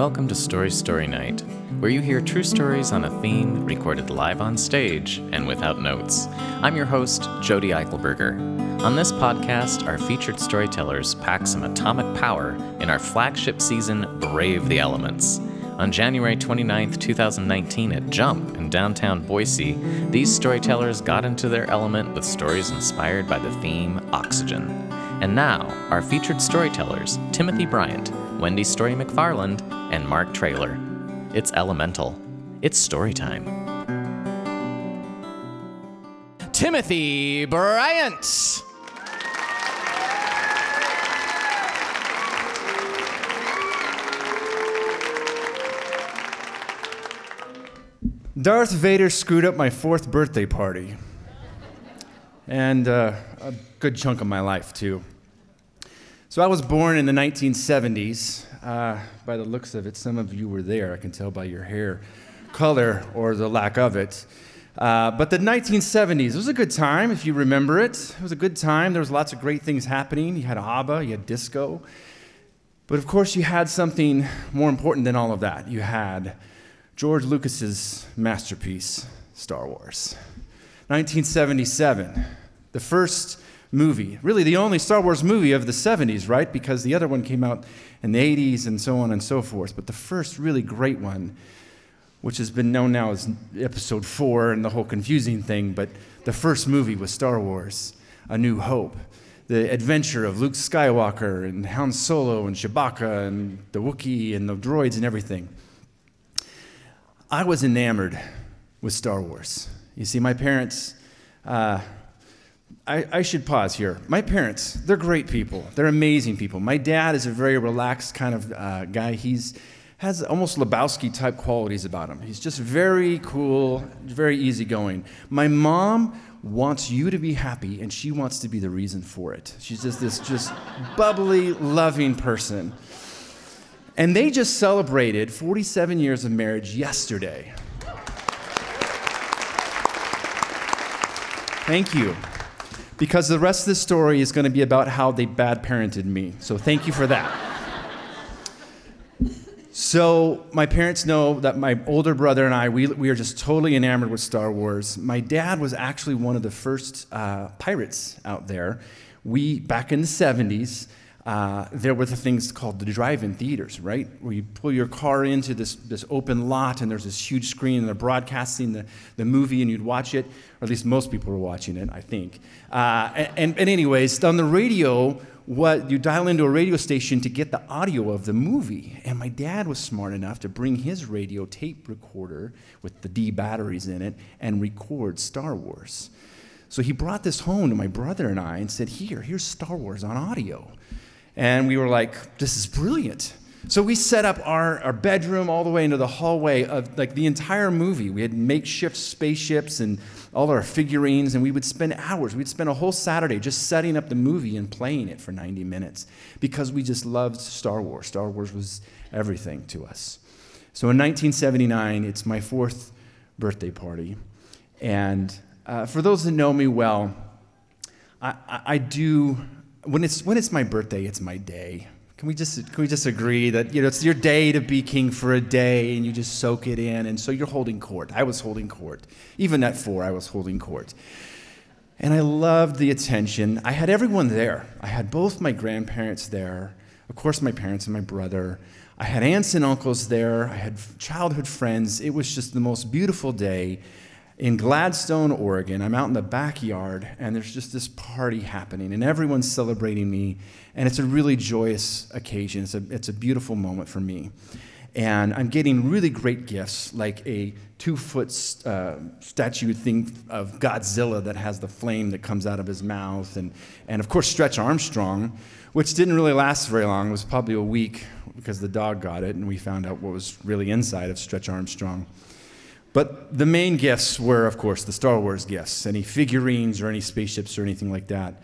Welcome to Story Story Night, where you hear true stories on a theme recorded live on stage and without notes. I'm your host, Jody Eichelberger. On this podcast, our featured storytellers pack some atomic power in our flagship season, Brave the Elements. On January 29, 2019, at Jump in downtown Boise, these storytellers got into their element with stories inspired by the theme Oxygen. And now, our featured storytellers, Timothy Bryant, Wendy Story McFarland, and Mark Trailer. It's elemental. It's story time. Timothy Bryant. Darth Vader screwed up my fourth birthday party. And uh, a good chunk of my life, too. So I was born in the 1970s. Uh, by the looks of it, some of you were there. I can tell by your hair color or the lack of it. Uh, but the 1970s was a good time, if you remember it. It was a good time. There was lots of great things happening. You had ABBA, you had disco. But of course, you had something more important than all of that. You had George Lucas's masterpiece, Star Wars. 1977, the first movie. Really, the only Star Wars movie of the 70s, right? Because the other one came out in the 80s and so on and so forth. But the first really great one, which has been known now as Episode 4 and the whole confusing thing, but the first movie was Star Wars A New Hope. The adventure of Luke Skywalker and Han Solo and Chewbacca and the Wookiee and the droids and everything. I was enamored with Star Wars. You see, my parents. Uh, I, I, should pause here. My parents, they're great people. They're amazing people. My dad is a very relaxed kind of uh, guy. He's has almost Lebowski type qualities about him. He's just very cool, very easygoing. My mom wants you to be happy, and she wants to be the reason for it. She's just this just bubbly, loving person. And they just celebrated 47 years of marriage yesterday. Thank you because the rest of the story is going to be about how they bad parented me. So thank you for that. so my parents know that my older brother and I, we, we are just totally enamored with Star Wars. My dad was actually one of the first uh, pirates out there. We, back in the 70s, uh, there were the things called the drive-in theaters, right? Where you pull your car into this, this open lot and there's this huge screen and they're broadcasting the, the movie and you'd watch it, or at least most people were watching it, I think. Uh, and, and anyways, on the radio, what you dial into a radio station to get the audio of the movie. And my dad was smart enough to bring his radio tape recorder with the D batteries in it and record Star Wars. So he brought this home to my brother and I and said, Here, here's Star Wars on audio. And we were like, this is brilliant. So we set up our, our bedroom all the way into the hallway of like the entire movie. We had makeshift spaceships and all our figurines, and we would spend hours. We'd spend a whole Saturday just setting up the movie and playing it for 90 minutes because we just loved Star Wars. Star Wars was everything to us. So in 1979, it's my fourth birthday party. And uh, for those that know me well, I, I, I do when it's when it's my birthday, it's my day. Can we just can we just agree that you know it's your day to be king for a day and you just soak it in and so you're holding court. I was holding court. Even at 4 I was holding court. And I loved the attention. I had everyone there. I had both my grandparents there, of course my parents and my brother. I had aunts and uncles there. I had childhood friends. It was just the most beautiful day in Gladstone, Oregon. I'm out in the backyard, and there's just this party happening, and everyone's celebrating me, and it's a really joyous occasion. It's a, it's a beautiful moment for me. And I'm getting really great gifts, like a two foot uh, statue thing of Godzilla that has the flame that comes out of his mouth, and, and of course, Stretch Armstrong, which didn't really last very long. It was probably a week because the dog got it, and we found out what was really inside of Stretch Armstrong. But the main gifts were, of course, the Star Wars gifts, any figurines or any spaceships or anything like that.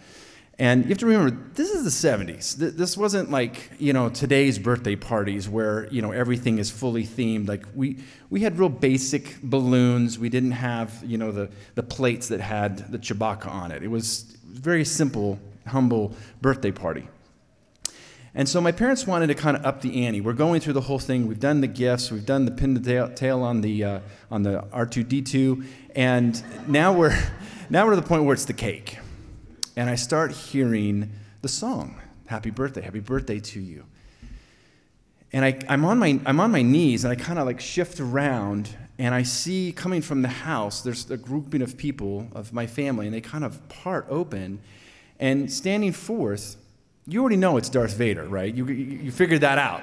And you have to remember, this is the 70s. This wasn't like, you know, today's birthday parties where, you know, everything is fully themed. Like, we, we had real basic balloons. We didn't have, you know, the, the plates that had the Chewbacca on it. It was very simple, humble birthday party. And so my parents wanted to kind of up the ante. We're going through the whole thing. We've done the gifts. We've done the pin the tail, on the uh, on the R2D2, and now we're now we're to the point where it's the cake. And I start hearing the song, "Happy Birthday, Happy Birthday to You." And I, I'm on my I'm on my knees, and I kind of like shift around, and I see coming from the house. There's a grouping of people of my family, and they kind of part open, and standing forth you already know it's Darth Vader, right? You, you, you figured that out.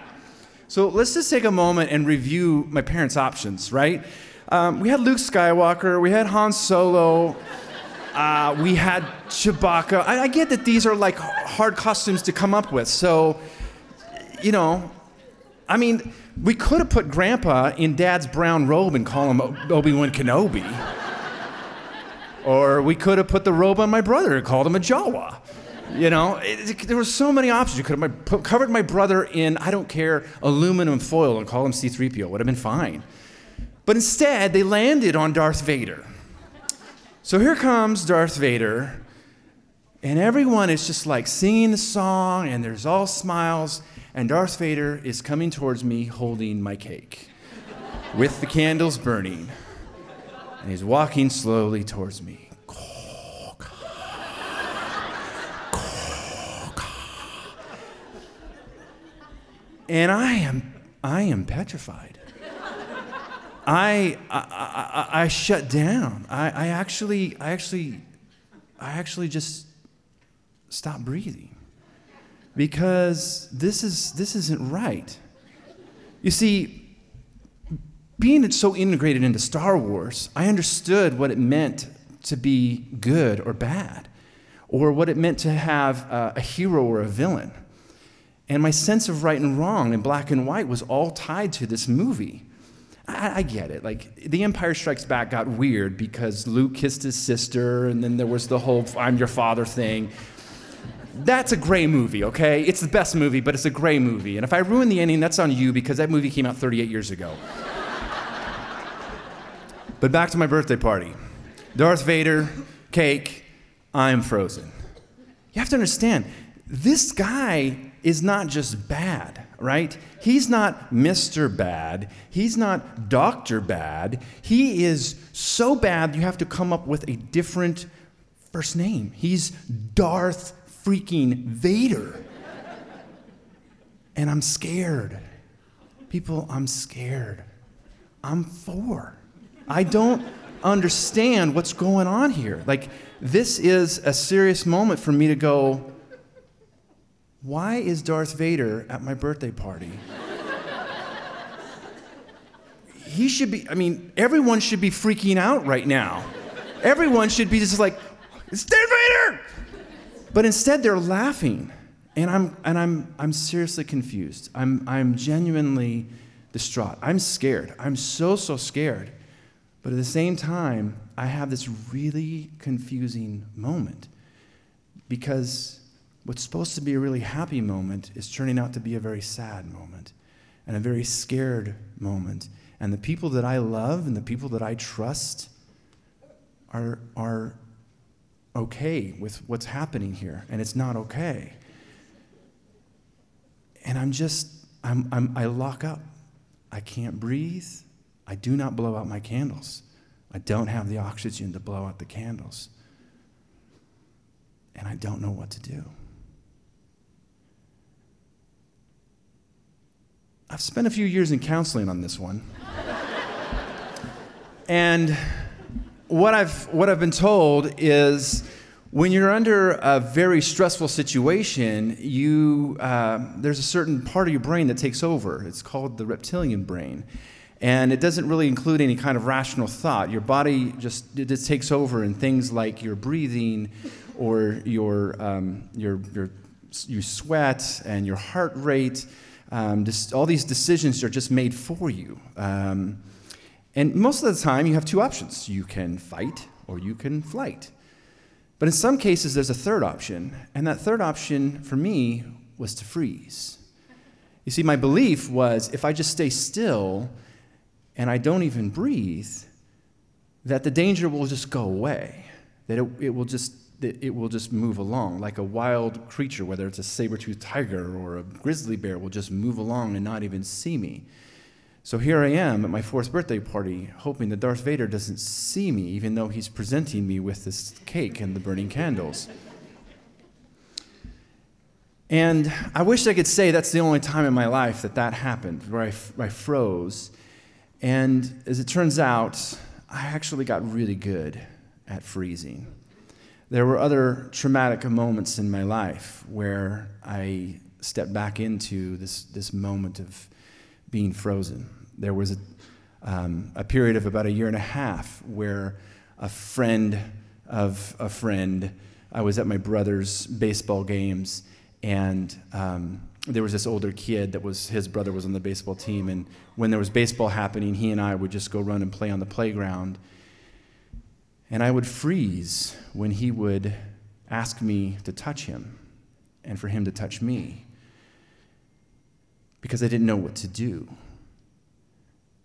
So let's just take a moment and review my parents' options, right? Um, we had Luke Skywalker, we had Han Solo, uh, we had Chewbacca. I, I get that these are like hard costumes to come up with. So, you know, I mean, we could have put Grandpa in Dad's brown robe and call him Obi Wan Kenobi. or we could have put the robe on my brother and called him a Jawa. You know, it, it, there were so many options. You could have my, covered my brother in, I don't care, aluminum foil and call him C3PO. Would have been fine. But instead, they landed on Darth Vader. So here comes Darth Vader, and everyone is just like singing the song, and there's all smiles, and Darth Vader is coming towards me holding my cake with the candles burning. And he's walking slowly towards me. And I am, I am petrified. I, I, I, I, shut down. I, I actually, I actually, I actually just stopped breathing because this is this isn't right. You see, being so integrated into Star Wars, I understood what it meant to be good or bad, or what it meant to have a, a hero or a villain. And my sense of right and wrong and black and white was all tied to this movie. I, I, get it. Like, The Empire Strikes Back got weird because Luke kissed his sister, and then there was the whole I'm your father thing. That's a gray movie, okay? It's the best movie, but it's a gray movie. And if I ruin the ending, that's on you because that movie came out 38 years ago. but back to my birthday party Darth Vader, cake, I'm frozen. You have to understand, this guy is not just bad, right? He's not Mr. Bad. He's not Dr. Bad. He is so bad you have to come up with a different first name. He's Darth freaking Vader. and I'm scared. People, I'm scared. I'm four. I don't understand what's going on here. Like, this is a serious moment for me to go, why is Darth Vader at my birthday party? he should be, I mean, everyone should be freaking out right now. Everyone should be just like, it's Darth Vader! But instead, they're laughing. And I'm, and I'm, I'm seriously confused. I'm, I'm genuinely distraught. I'm scared. I'm so, so scared. But at the same time, I have this really confusing moment because what's supposed to be a really happy moment is turning out to be a very sad moment and a very scared moment. And the people that I love and the people that I trust are, are okay with what's happening here, and it's not okay. And I'm just, I'm, I'm, I lock up. I can't breathe. I do not blow out my candles. I don't have the oxygen to blow out the candles. And I don't know what to do. I've spent a few years in counseling on this one. and what I've, what I've been told is when you're under a very stressful situation, you, uh, there's a certain part of your brain that takes over. It's called the reptilian brain. And it doesn't really include any kind of rational thought. Your body just, it just takes over, and things like your breathing or your, um, your, your, you sweat and your heart rate um, just, all these decisions are just made for you. Um, and most of the time, you have two options you can fight or you can flight. But in some cases, there's a third option. And that third option for me was to freeze. You see, my belief was if I just stay still and I don't even breathe, that the danger will just go away, that it, it will just that it will just move along like a wild creature, whether it's a saber-toothed tiger or a grizzly bear, will just move along and not even see me. So here I am at my fourth birthday party, hoping that Darth Vader doesn't see me, even though he's presenting me with this cake and the burning candles. And I wish I could say that's the only time in my life that that happened, where I, I froze. And as it turns out, I actually got really good at freezing. There were other traumatic moments in my life where I stepped back into this, this moment of being frozen. There was a, um, a period of about a year and a half where a friend of a friend, I was at my brother's baseball games and um, there was this older kid that was his brother was on the baseball team and when there was baseball happening he and i would just go run and play on the playground and i would freeze when he would ask me to touch him and for him to touch me because i didn't know what to do.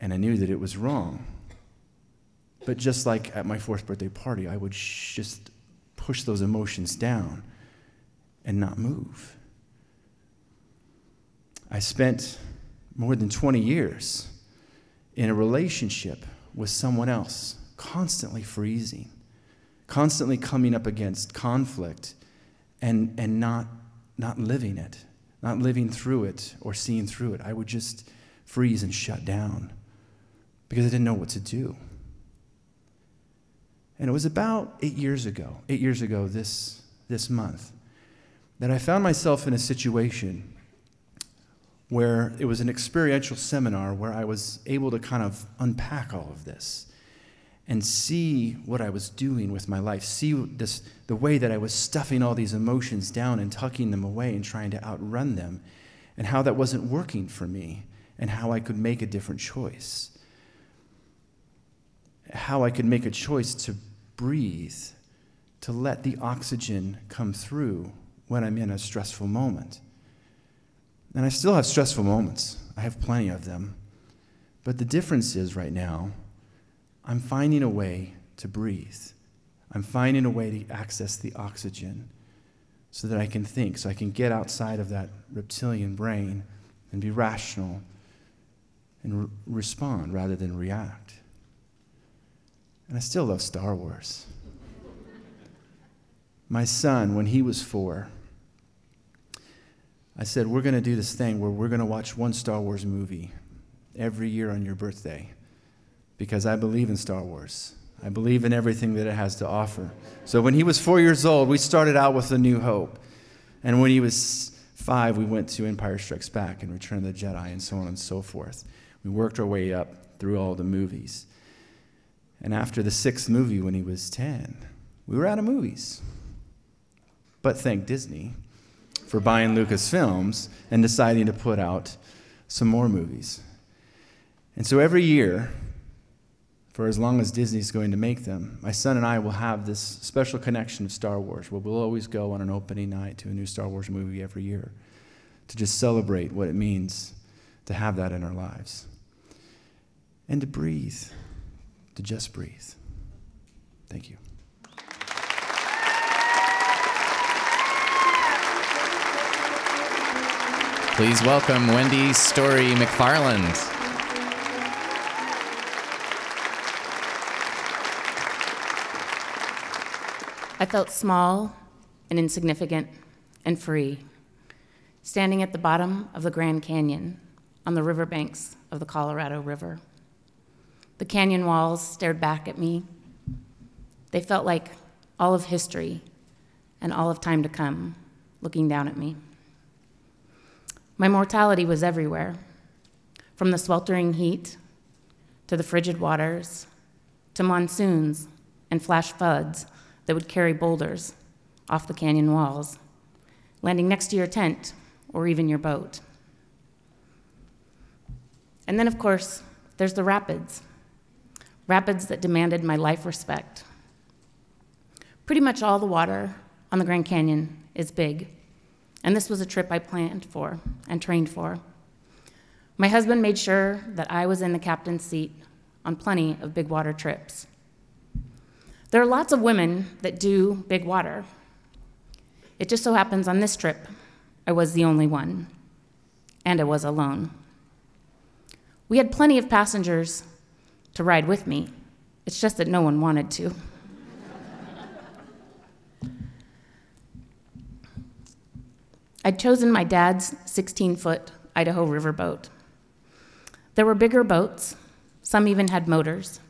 And i knew that it was wrong. But just like at my fourth birthday party i would sh- just push those emotions down and not move. I spent more than 20 years in a relationship with someone else, constantly freezing, constantly coming up against conflict and, and not, not living it, not living through it or seeing through it. I would just freeze and shut down because I didn't know what to do. And it was about eight years ago, eight years ago this, this month, that I found myself in a situation where it was an experiential seminar where I was able to kind of unpack all of this and see what I was doing with my life, see this, the way that I was stuffing all these emotions down and tucking them away and trying to outrun them, and how that wasn't working for me, and how I could make a different choice. How I could make a choice to breathe, to let the oxygen come through when I'm in a stressful moment. And I still have stressful moments, I have plenty of them. But the difference is right now, I'm finding a way to breathe. I'm finding a way to access the oxygen so that I can think, so I can get outside of that reptilian brain and be rational and re- respond rather than react. And I still love Star Wars. My son, when he was four, I said, We're going to do this thing where we're going to watch one Star Wars movie every year on your birthday because I believe in Star Wars. I believe in everything that it has to offer. So when he was four years old, we started out with A New Hope. And when he was five, we went to Empire Strikes Back and Return of the Jedi and so on and so forth. We worked our way up through all the movies. And after the sixth movie, when he was 10, we were out of movies. But thank Disney for buying Lucasfilms and deciding to put out some more movies. And so every year, for as long as Disney's going to make them, my son and I will have this special connection of Star Wars where we'll always go on an opening night to a new Star Wars movie every year to just celebrate what it means to have that in our lives and to breathe, to just breathe. Thank you. Please welcome Wendy Story McFarland. I felt small and insignificant and free, standing at the bottom of the Grand Canyon on the riverbanks of the Colorado River. The canyon walls stared back at me. They felt like all of history and all of time to come looking down at me. My mortality was everywhere, from the sweltering heat to the frigid waters to monsoons and flash floods that would carry boulders off the canyon walls, landing next to your tent or even your boat. And then, of course, there's the rapids, rapids that demanded my life respect. Pretty much all the water on the Grand Canyon is big and this was a trip I planned for and trained for. My husband made sure that I was in the captain's seat on plenty of big water trips. There are lots of women that do big water. It just so happens on this trip, I was the only one, and I was alone. We had plenty of passengers to ride with me, it's just that no one wanted to. I'd chosen my dad's 16 foot Idaho River boat. There were bigger boats, some even had motors,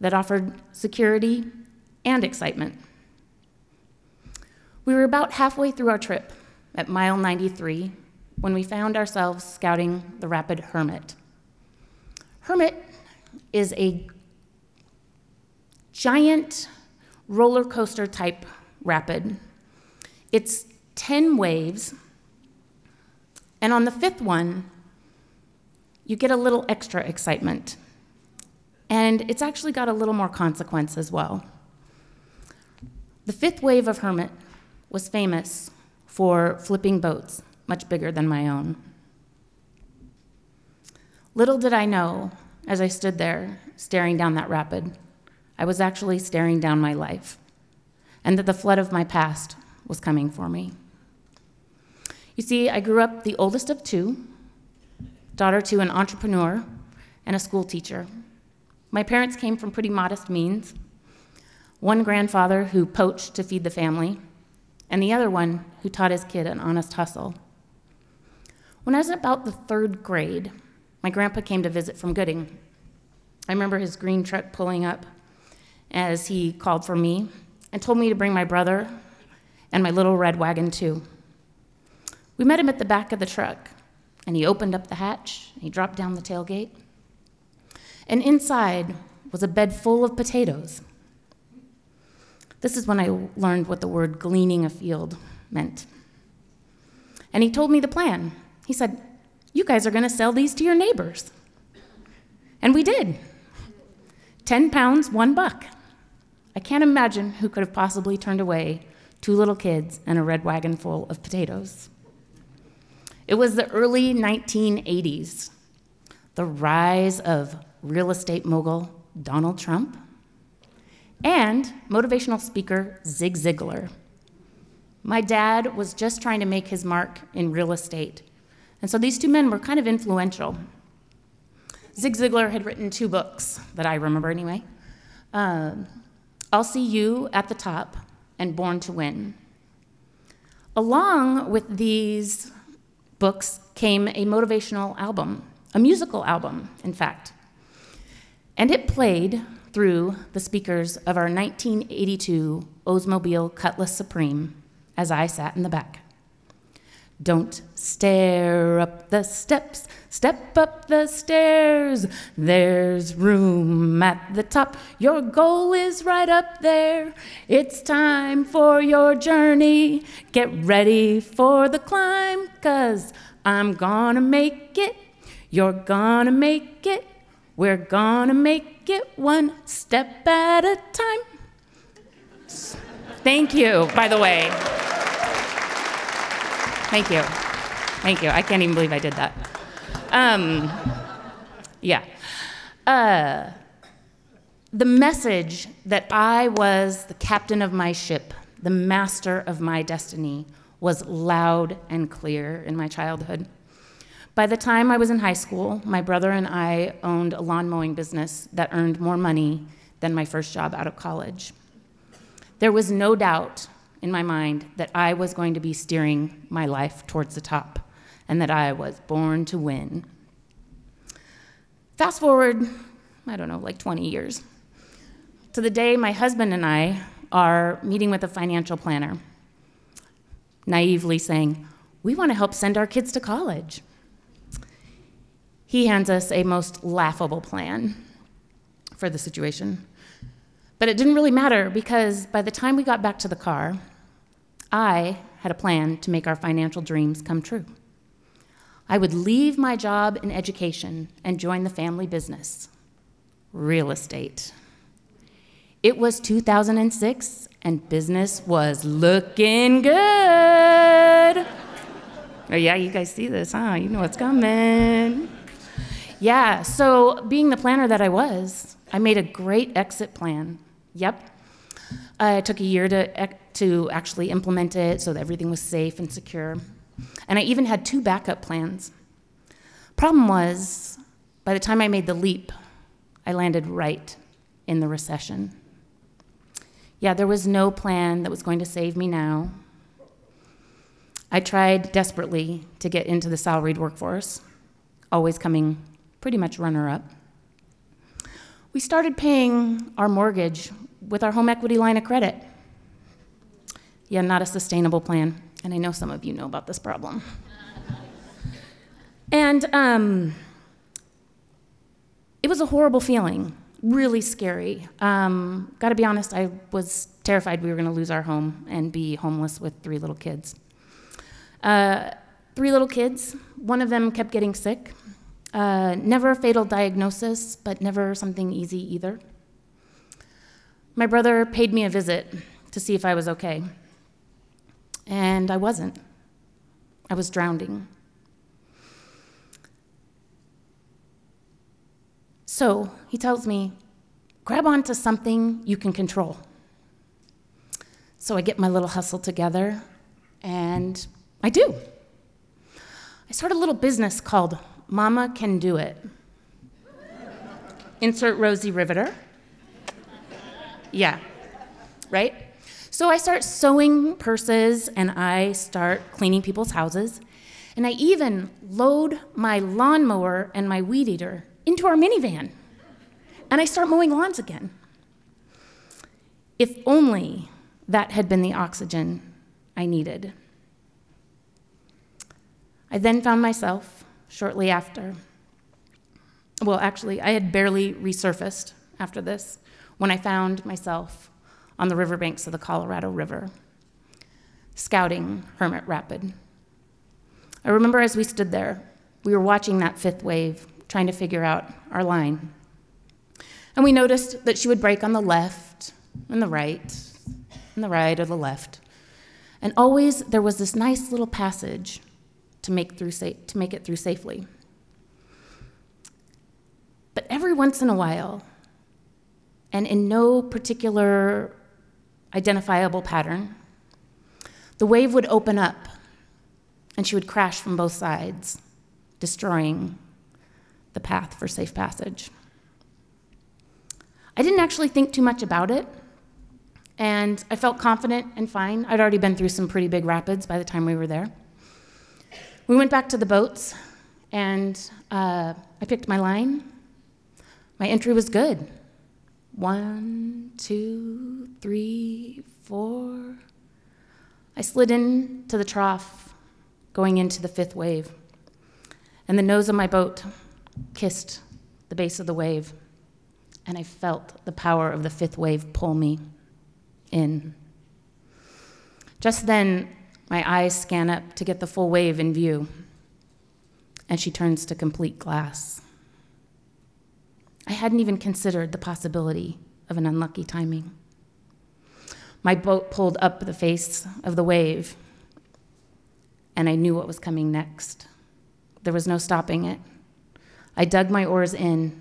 that offered security and excitement. We were about halfway through our trip at mile 93 when we found ourselves scouting the rapid Hermit. Hermit is a giant roller coaster type rapid. It's 10 waves, and on the fifth one, you get a little extra excitement. And it's actually got a little more consequence as well. The fifth wave of Hermit was famous for flipping boats much bigger than my own. Little did I know, as I stood there staring down that rapid, I was actually staring down my life, and that the flood of my past was coming for me. You see, I grew up the oldest of two, daughter to an entrepreneur and a school teacher. My parents came from pretty modest means. One grandfather who poached to feed the family, and the other one who taught his kid an honest hustle. When I was about the third grade, my grandpa came to visit from Gooding. I remember his green truck pulling up as he called for me and told me to bring my brother and my little red wagon too. We met him at the back of the truck, and he opened up the hatch, he dropped down the tailgate, and inside was a bed full of potatoes. This is when I learned what the word gleaning a field meant. And he told me the plan. He said, You guys are going to sell these to your neighbors. And we did. 10 pounds, one buck. I can't imagine who could have possibly turned away two little kids and a red wagon full of potatoes. It was the early 1980s, the rise of real estate mogul Donald Trump and motivational speaker Zig Ziglar. My dad was just trying to make his mark in real estate, and so these two men were kind of influential. Zig Ziglar had written two books that I remember anyway um, I'll See You at the Top and Born to Win. Along with these books came a motivational album, a musical album, in fact. And it played through the speakers of our 1982 Oldsmobile Cutlass Supreme as I sat in the back. Don't stare up the steps, step up the stairs. There's room at the top. Your goal is right up there. It's time for your journey. Get ready for the climb, cause I'm gonna make it. You're gonna make it. We're gonna make it one step at a time. Thank you, by the way. Thank you. Thank you. I can't even believe I did that. Um, yeah. Uh, the message that I was the captain of my ship, the master of my destiny, was loud and clear in my childhood. By the time I was in high school, my brother and I owned a lawn mowing business that earned more money than my first job out of college. There was no doubt in my mind that I was going to be steering my life towards the top and that I was born to win. Fast forward, I don't know, like 20 years, to the day my husband and I are meeting with a financial planner, naively saying, We want to help send our kids to college. He hands us a most laughable plan for the situation. But it didn't really matter because by the time we got back to the car, I had a plan to make our financial dreams come true. I would leave my job in education and join the family business real estate. It was 2006 and business was looking good. oh, yeah, you guys see this, huh? You know what's coming. Yeah, so being the planner that I was, I made a great exit plan. Yep. Uh, it took a year to, to actually implement it so that everything was safe and secure. And I even had two backup plans. Problem was, by the time I made the leap, I landed right in the recession. Yeah, there was no plan that was going to save me now. I tried desperately to get into the salaried workforce, always coming pretty much runner up. We started paying our mortgage with our home equity line of credit. Yeah, not a sustainable plan. And I know some of you know about this problem. and um, it was a horrible feeling, really scary. Um, Got to be honest, I was terrified we were to lose our home and be homeless with three little kids. Uh, three little kids, one of them kept getting sick. Uh, never a fatal diagnosis, but never something easy either. My brother paid me a visit to see if I was okay. And I wasn't. I was drowning. So he tells me, grab onto something you can control. So I get my little hustle together, and I do. I start a little business called Mama Can Do It. Insert Rosie Riveter. Yeah, right? So I start sewing purses and I start cleaning people's houses. And I even load my lawnmower and my weed eater into our minivan. And I start mowing lawns again. If only that had been the oxygen I needed. I then found myself shortly after. Well, actually, I had barely resurfaced after this when I found myself on the riverbanks of the Colorado River, scouting Hermit Rapid. I remember as we stood there, we were watching that fifth wave, trying to figure out our line. And we noticed that she would break on the left and the right, and the right or the left. And always there was this nice little passage to make, through sa- to make it through safely. But every once in a while, and in no particular identifiable pattern, the wave would open up and she would crash from both sides, destroying the path for safe passage. I didn't actually think too much about it, and I felt confident and fine. I'd already been through some pretty big rapids by the time we were there. We went back to the boats, and uh, I picked my line. My entry was good. One, two, three, four. I slid into the trough, going into the fifth wave, and the nose of my boat kissed the base of the wave, and I felt the power of the fifth wave pull me in. Just then, my eyes scan up to get the full wave in view, and she turns to complete glass. I hadn't even considered the possibility of an unlucky timing. My boat pulled up the face of the wave, and I knew what was coming next. There was no stopping it. I dug my oars in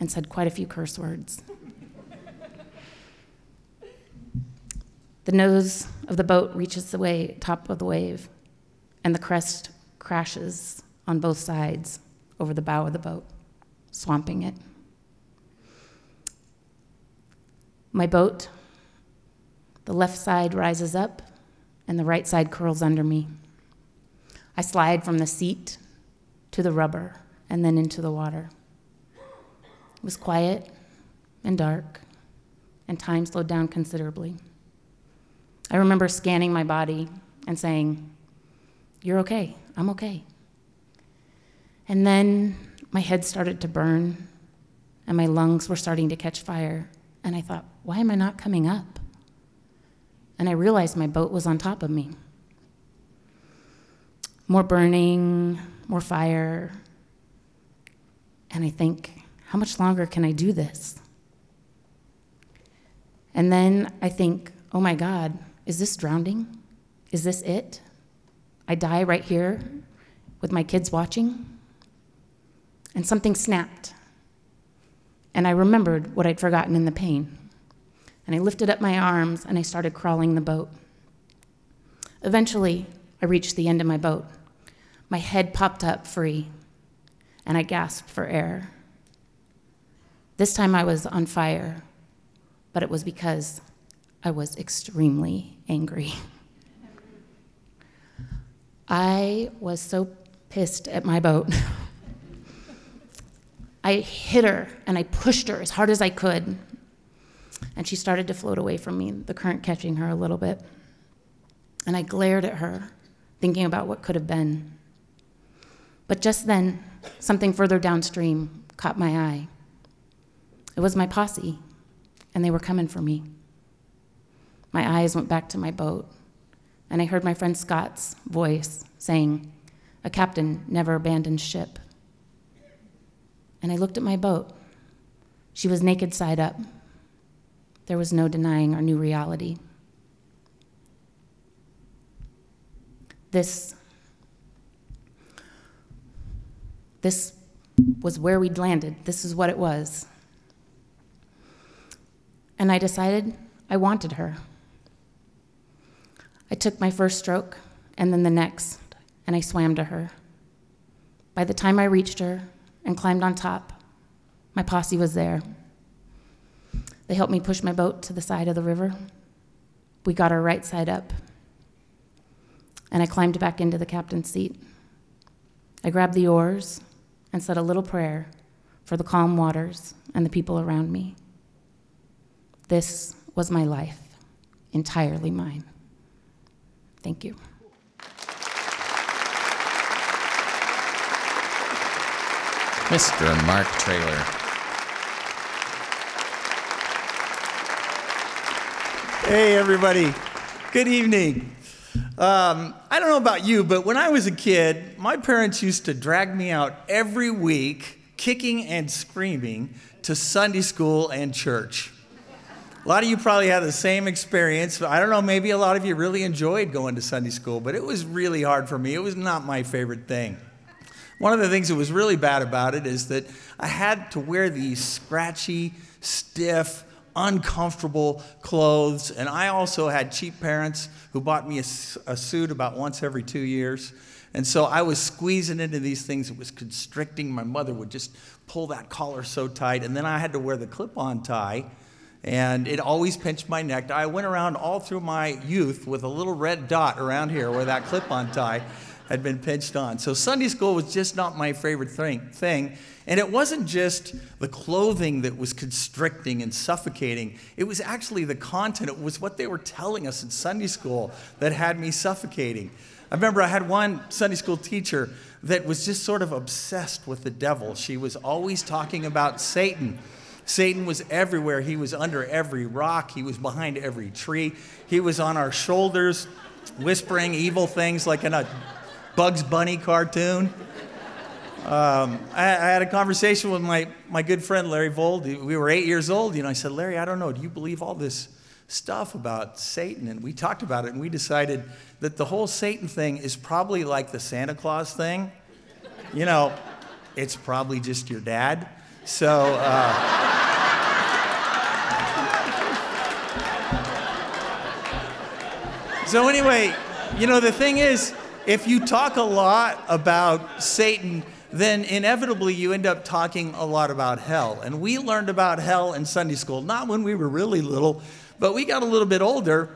and said quite a few curse words. The nose of the boat reaches the way, top of the wave, and the crest crashes on both sides over the bow of the boat, swamping it. My boat, the left side rises up, and the right side curls under me. I slide from the seat to the rubber and then into the water. It was quiet and dark, and time slowed down considerably. I remember scanning my body and saying, You're okay, I'm okay. And then my head started to burn, and my lungs were starting to catch fire. And I thought, Why am I not coming up? And I realized my boat was on top of me. More burning, more fire. And I think, How much longer can I do this? And then I think, Oh my God, is this drowning? Is this it? I die right here with my kids watching? And something snapped. And I remembered what I'd forgotten in the pain. And I lifted up my arms and I started crawling the boat. Eventually, I reached the end of my boat. My head popped up free, and I gasped for air. This time I was on fire, but it was because I was extremely angry. I was so pissed at my boat. I hit her and I pushed her as hard as I could. And she started to float away from me, the current catching her a little bit. And I glared at her, thinking about what could have been. But just then, something further downstream caught my eye. It was my posse, and they were coming for me. My eyes went back to my boat, and I heard my friend Scott's voice saying, A captain never abandons ship. And I looked at my boat. She was naked side up. There was no denying our new reality. This, this was where we'd landed. This is what it was. And I decided I wanted her. I took my first stroke and then the next, and I swam to her. By the time I reached her and climbed on top, my posse was there. They helped me push my boat to the side of the river. We got her right side up. And I climbed back into the captain's seat. I grabbed the oars and said a little prayer for the calm waters and the people around me. This was my life, entirely mine. Thank you. Mr. Mark Traylor. Hey, everybody. Good evening. Um, I don't know about you, but when I was a kid, my parents used to drag me out every week, kicking and screaming, to Sunday school and church. A lot of you probably had the same experience. I don't know, maybe a lot of you really enjoyed going to Sunday school, but it was really hard for me. It was not my favorite thing. One of the things that was really bad about it is that I had to wear these scratchy, stiff, uncomfortable clothes. And I also had cheap parents who bought me a, a, suit about once every two years. And so I was squeezing into these things. It was constricting. My mother would just pull that collar so tight. And then I had to wear the clip on tie. And it always pinched my neck. I went around all through my youth with a little red dot around here where that clip on tie had been pinched on. So Sunday school was just not my favorite thing. thing. And it wasn't just the clothing that was constricting and suffocating, it was actually the content. It was what they were telling us in Sunday school that had me suffocating. I remember I had one Sunday school teacher that was just sort of obsessed with the devil. She was always talking about Satan. Satan was everywhere. He was under every rock, he was behind every tree, he was on our shoulders, whispering evil things like in a Bugs Bunny cartoon. Um, I, I, had a conversation with my, my good friend Larry Vold. We were eight years old. You know, I said, Larry, I don't know. Do you believe all this stuff about Satan? And we talked about it, and we decided that the whole Satan thing is probably like the Santa Claus thing. You know, it's probably just your dad. So. Uh, so anyway, you know, the thing is, if you talk a lot about Satan, then inevitably you end up talking a lot about hell. And we learned about hell in Sunday school, not when we were really little, but we got a little bit older,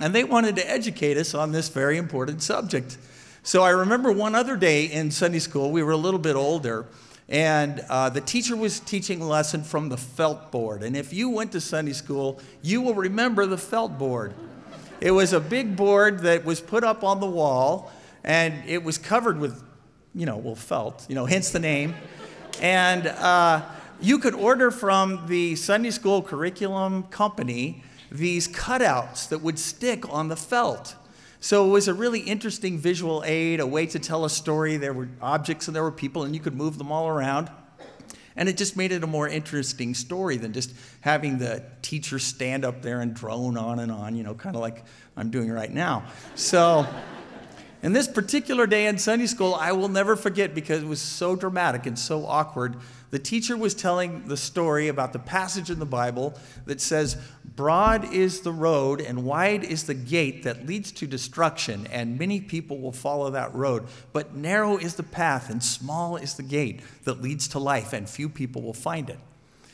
and they wanted to educate us on this very important subject. So I remember one other day in Sunday school, we were a little bit older, and uh, the teacher was teaching a lesson from the felt board. And if you went to Sunday school, you will remember the felt board. It was a big board that was put up on the wall and it was covered with, you know, well, felt, you know, hence the name. And uh, you could order from the Sunday school curriculum company these cutouts that would stick on the felt. So it was a really interesting visual aid, a way to tell a story. There were objects and there were people, and you could move them all around. And it just made it a more interesting story than just having the teacher stand up there and drone on and on, you know, kind of like I'm doing right now. So And this particular day in Sunday school, I will never forget because it was so dramatic and so awkward. The teacher was telling the story about the passage in the Bible that says, Broad is the road and wide is the gate that leads to destruction, and many people will follow that road. But narrow is the path and small is the gate that leads to life, and few people will find it.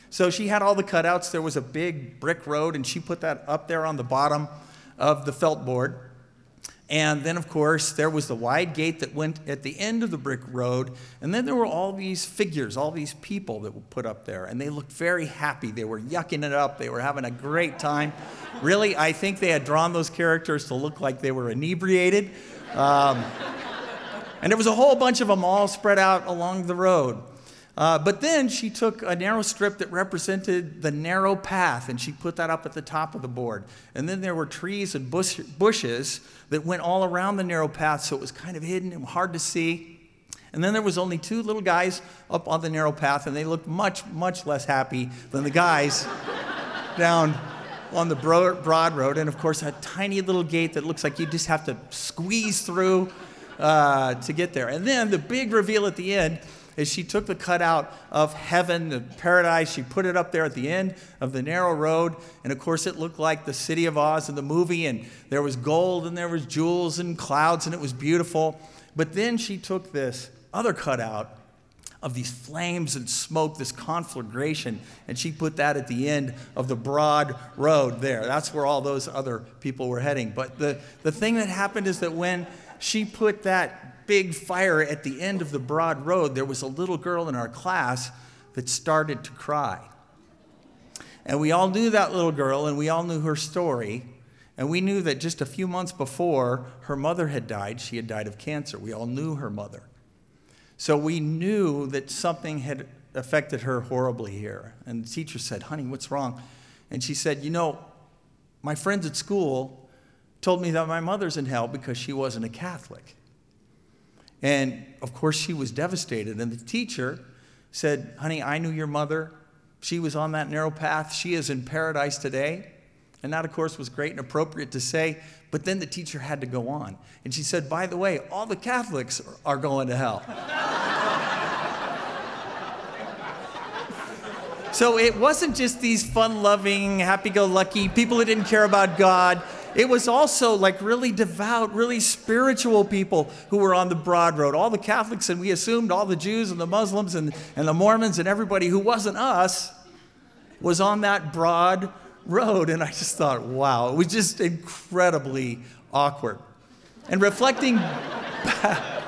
So she had all the cutouts. There was a big brick road, and she put that up there on the bottom of the felt board. And then, of course, there was the wide gate that went at the end of the brick road. And then there were all these figures, all these people that were put up there. And they looked very happy. They were yucking it up. They were having a great time. really, I think they had drawn those characters to look like they were inebriated. Um, and there was a whole bunch of them all spread out along the road. Uh, but then she took a narrow strip that represented the narrow path and she put that up at the top of the board. And then there were trees and bush, bushes that went all around the narrow path, so it was kind of hidden and hard to see. And then there was only two little guys up on the narrow path, and they looked much, much less happy than the guys down on the broad road. And of course, a tiny little gate that looks like you just have to squeeze through uh, to get there. And then the big reveal at the end is she took the cutout of heaven, the paradise, she put it up there at the end of the narrow road. And of course, it looked like the city of Oz in the movie, and there was gold and there was jewels and clouds, and it was beautiful. But then she took this other cutout of these flames and smoke, this conflagration, and she put that at the end of the broad road there. That's where all those other people were heading. But the, the thing that happened is that when she put that big fire at the end of the broad road, there was a little girl in our class that started to cry. And we all knew that little girl and we all knew her story. And we knew that just a few months before her mother had died, she had died of cancer. We all knew her mother. So we knew that something had affected her horribly here. And the teacher said, Honey, what's wrong? And she said, You know, my friends at school told me that my mother's in hell because she wasn't a Catholic. And of course, she was devastated. And the teacher said, Honey, I knew your mother. She was on that narrow path. She is in paradise today. And that, of course, was great and appropriate to say. But then the teacher had to go on. And she said, By the way, all the Catholics are going to hell. so it wasn't just these fun loving, happy go lucky people who didn't care about God. It was also like really devout, really spiritual people who were on the broad road. All the Catholics, and we assumed all the Jews and the Muslims and, and the Mormons and everybody who wasn't us was on that broad road. And I just thought, wow, it was just incredibly awkward. And reflecting back,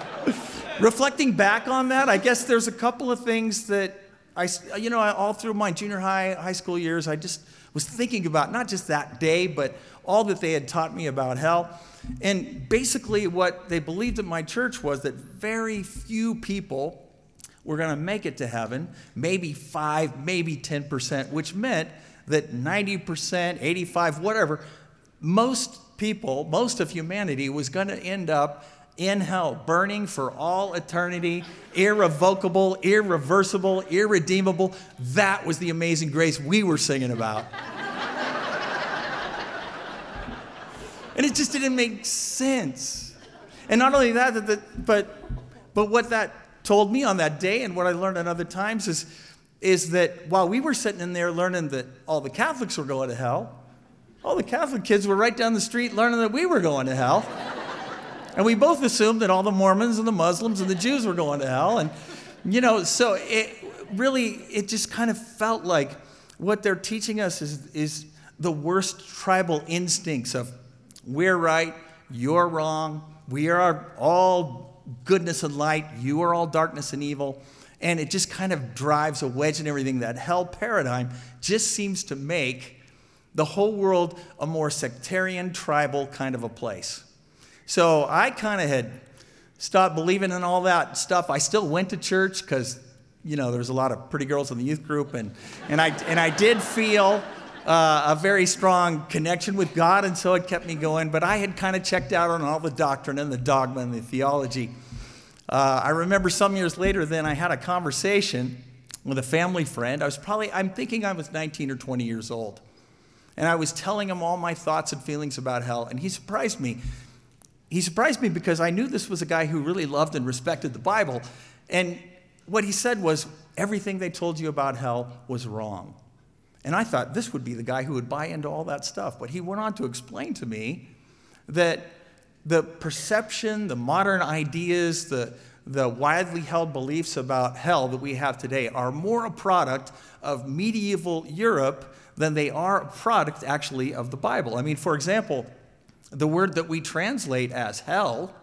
reflecting back on that, I guess there's a couple of things that I, you know, all through my junior high, high school years, I just was thinking about not just that day, but all that they had taught me about hell. And basically, what they believed at my church was that very few people were going to make it to heaven, maybe 5, maybe 10%, which meant that 90%, 85, whatever, most people, most of humanity was going to end up in hell, burning for all eternity, irrevocable, irreversible, irredeemable. That was the amazing grace we were singing about. And it just didn't make sense. And not only that, but, but what that told me on that day and what I learned at other times is, is that while we were sitting in there learning that all the Catholics were going to hell, all the Catholic kids were right down the street learning that we were going to hell. And we both assumed that all the Mormons and the Muslims and the Jews were going to hell. And, you know, so it really, it just kind of felt like what they're teaching us is, is the worst tribal instincts of we're right, you're wrong, we are all goodness and light, you are all darkness and evil. And it just kind of drives a wedge in everything. That hell paradigm just seems to make the whole world a more sectarian, tribal kind of a place. So I kind of had stopped believing in all that stuff. I still went to church because, you know, there was a lot of pretty girls in the youth group, and, and, I, and I did feel uh, a very strong connection with God, and so it kept me going. But I had kind of checked out on all the doctrine and the dogma and the theology. Uh, I remember some years later, then I had a conversation with a family friend. I was probably, I'm thinking I was 19 or 20 years old. And I was telling him all my thoughts and feelings about hell, and he surprised me. He surprised me because I knew this was a guy who really loved and respected the Bible. And what he said was, everything they told you about hell was wrong. And I thought this would be the guy who would buy into all that stuff. But he went on to explain to me that the perception, the modern ideas, the, the widely held beliefs about hell that we have today are more a product of medieval Europe than they are a product actually of the Bible. I mean, for example, the word that we translate as hell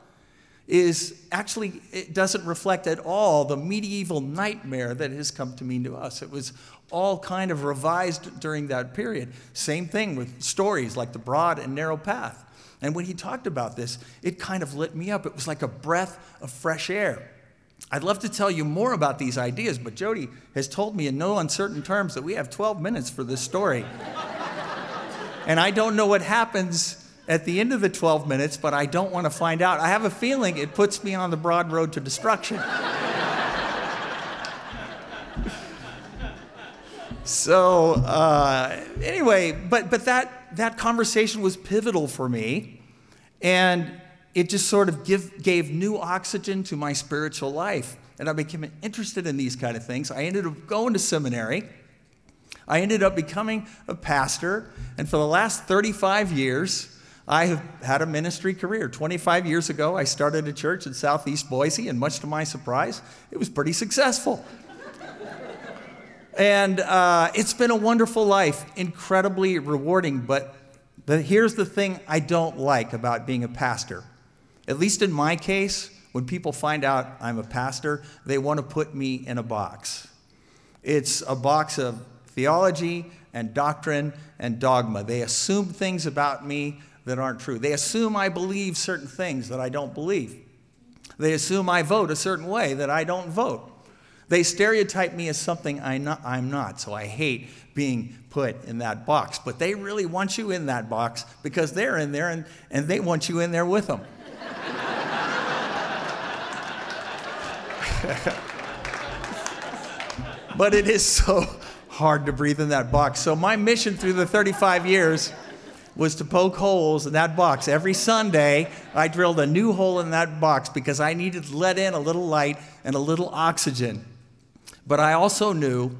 is actually, it doesn't reflect at all the medieval nightmare that has come to mean to us. It was all kind of revised during that period. Same thing with stories like the broad and narrow path. And when he talked about this, it kind of lit me up. It was like a breath of fresh air. I'd love to tell you more about these ideas, but Jody has told me in no uncertain terms that we have 12 minutes for this story. and I don't know what happens at the end of the 12 minutes, but I don't want to find out. I have a feeling it puts me on the broad road to destruction. so, uh, anyway, but, but that, that conversation was pivotal for me. And it just sort of give, gave new oxygen to my spiritual life. And I became interested in these kind of things. I ended up going to seminary. I ended up becoming a pastor. And for the last 35 years, I have had a ministry career. 25 years ago, I started a church in Southeast Boise, and much to my surprise, it was pretty successful. and uh, it's been a wonderful life, incredibly rewarding. But the, here's the thing I don't like about being a pastor at least in my case, when people find out I'm a pastor, they want to put me in a box. It's a box of theology and doctrine and dogma. They assume things about me that aren't true. They assume I believe certain things that I don't believe. They assume I vote a certain way that I don't vote. They stereotype me as something I'm not, so I hate being put in that box. But they really want you in that box because they're in there and, and they want you in there with them. but it is so hard to breathe in that box. So, my mission through the 35 years was to poke holes in that box. Every Sunday, I drilled a new hole in that box because I needed to let in a little light and a little oxygen. But I also knew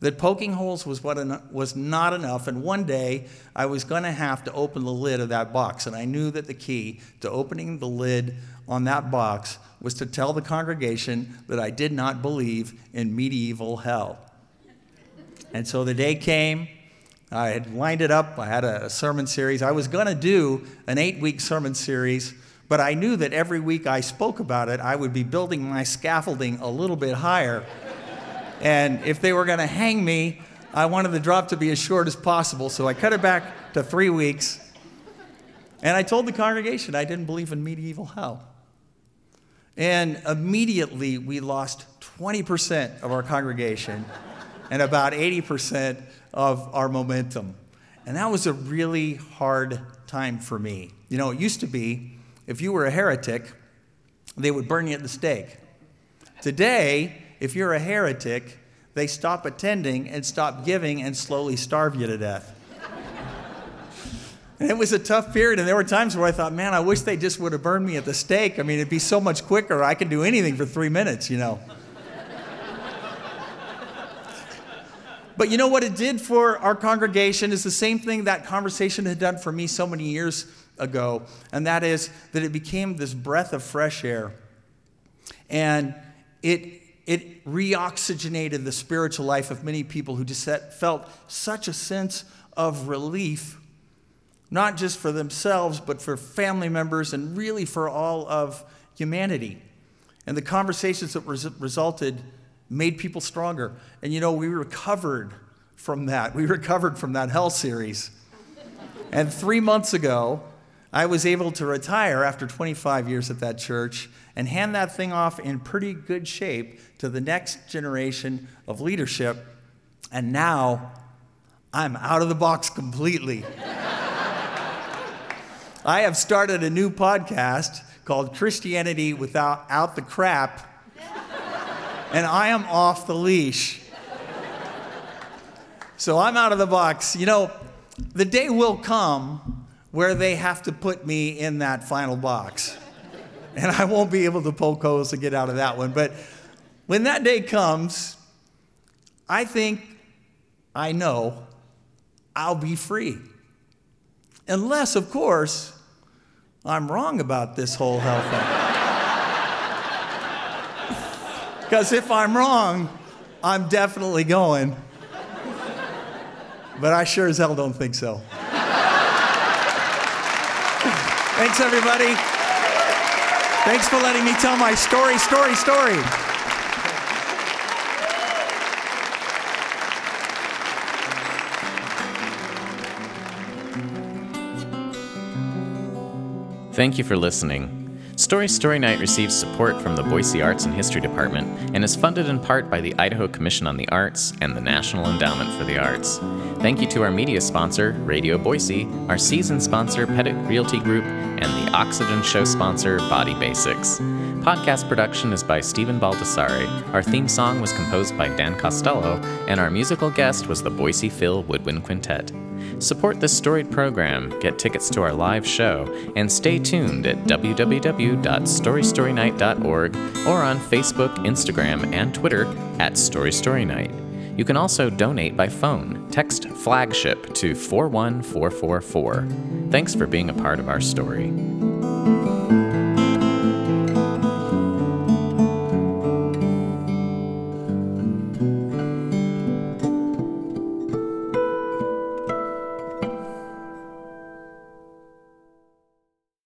that poking holes was, what en- was not enough, and one day I was going to have to open the lid of that box. And I knew that the key to opening the lid on that box was to tell the congregation that I did not believe in medieval hell. And so the day came, I had lined it up, I had a sermon series. I was going to do an eight week sermon series, but I knew that every week I spoke about it, I would be building my scaffolding a little bit higher. and if they were going to hang me, I wanted the drop to be as short as possible, so I cut it back to three weeks. And I told the congregation I didn't believe in medieval hell. And immediately we lost 20% of our congregation and about 80% of our momentum. And that was a really hard time for me. You know, it used to be if you were a heretic, they would burn you at the stake. Today, if you're a heretic, they stop attending and stop giving and slowly starve you to death. And it was a tough period, and there were times where I thought, man, I wish they just would have burned me at the stake. I mean, it'd be so much quicker. I could do anything for three minutes, you know. But you know what it did for our congregation is the same thing that conversation had done for me so many years ago, and that is that it became this breath of fresh air. And it, it reoxygenated the spiritual life of many people who just felt such a sense of relief not just for themselves, but for family members and really for all of humanity. And the conversations that res- resulted made people stronger. And you know, we recovered from that. We recovered from that hell series. and three months ago, I was able to retire after 25 years at that church and hand that thing off in pretty good shape to the next generation of leadership. And now I'm out of the box completely. I have started a new podcast called Christianity Without Out the Crap, and I am off the leash. So I'm out of the box. You know, the day will come where they have to put me in that final box. And I won't be able to poke holes to get out of that one. But when that day comes, I think, I know, I'll be free. Unless, of course, I'm wrong about this whole hell thing. Because if I'm wrong, I'm definitely going. But I sure as hell don't think so. Thanks, everybody. Thanks for letting me tell my story, story, story. Thank you for listening. Story Story Night receives support from the Boise Arts and History Department and is funded in part by the Idaho Commission on the Arts and the National Endowment for the Arts. Thank you to our media sponsor, Radio Boise, our season sponsor, Pettit Realty Group, and the Oxygen Show sponsor, Body Basics. Podcast production is by Stephen Baldassare. Our theme song was composed by Dan Costello, and our musical guest was the Boise Phil Woodwind Quintet. Support this storied program, get tickets to our live show, and stay tuned at www.storystorynight.org or on Facebook, Instagram, and Twitter at Story Story Night. You can also donate by phone. Text flagship to 41444. Thanks for being a part of our story.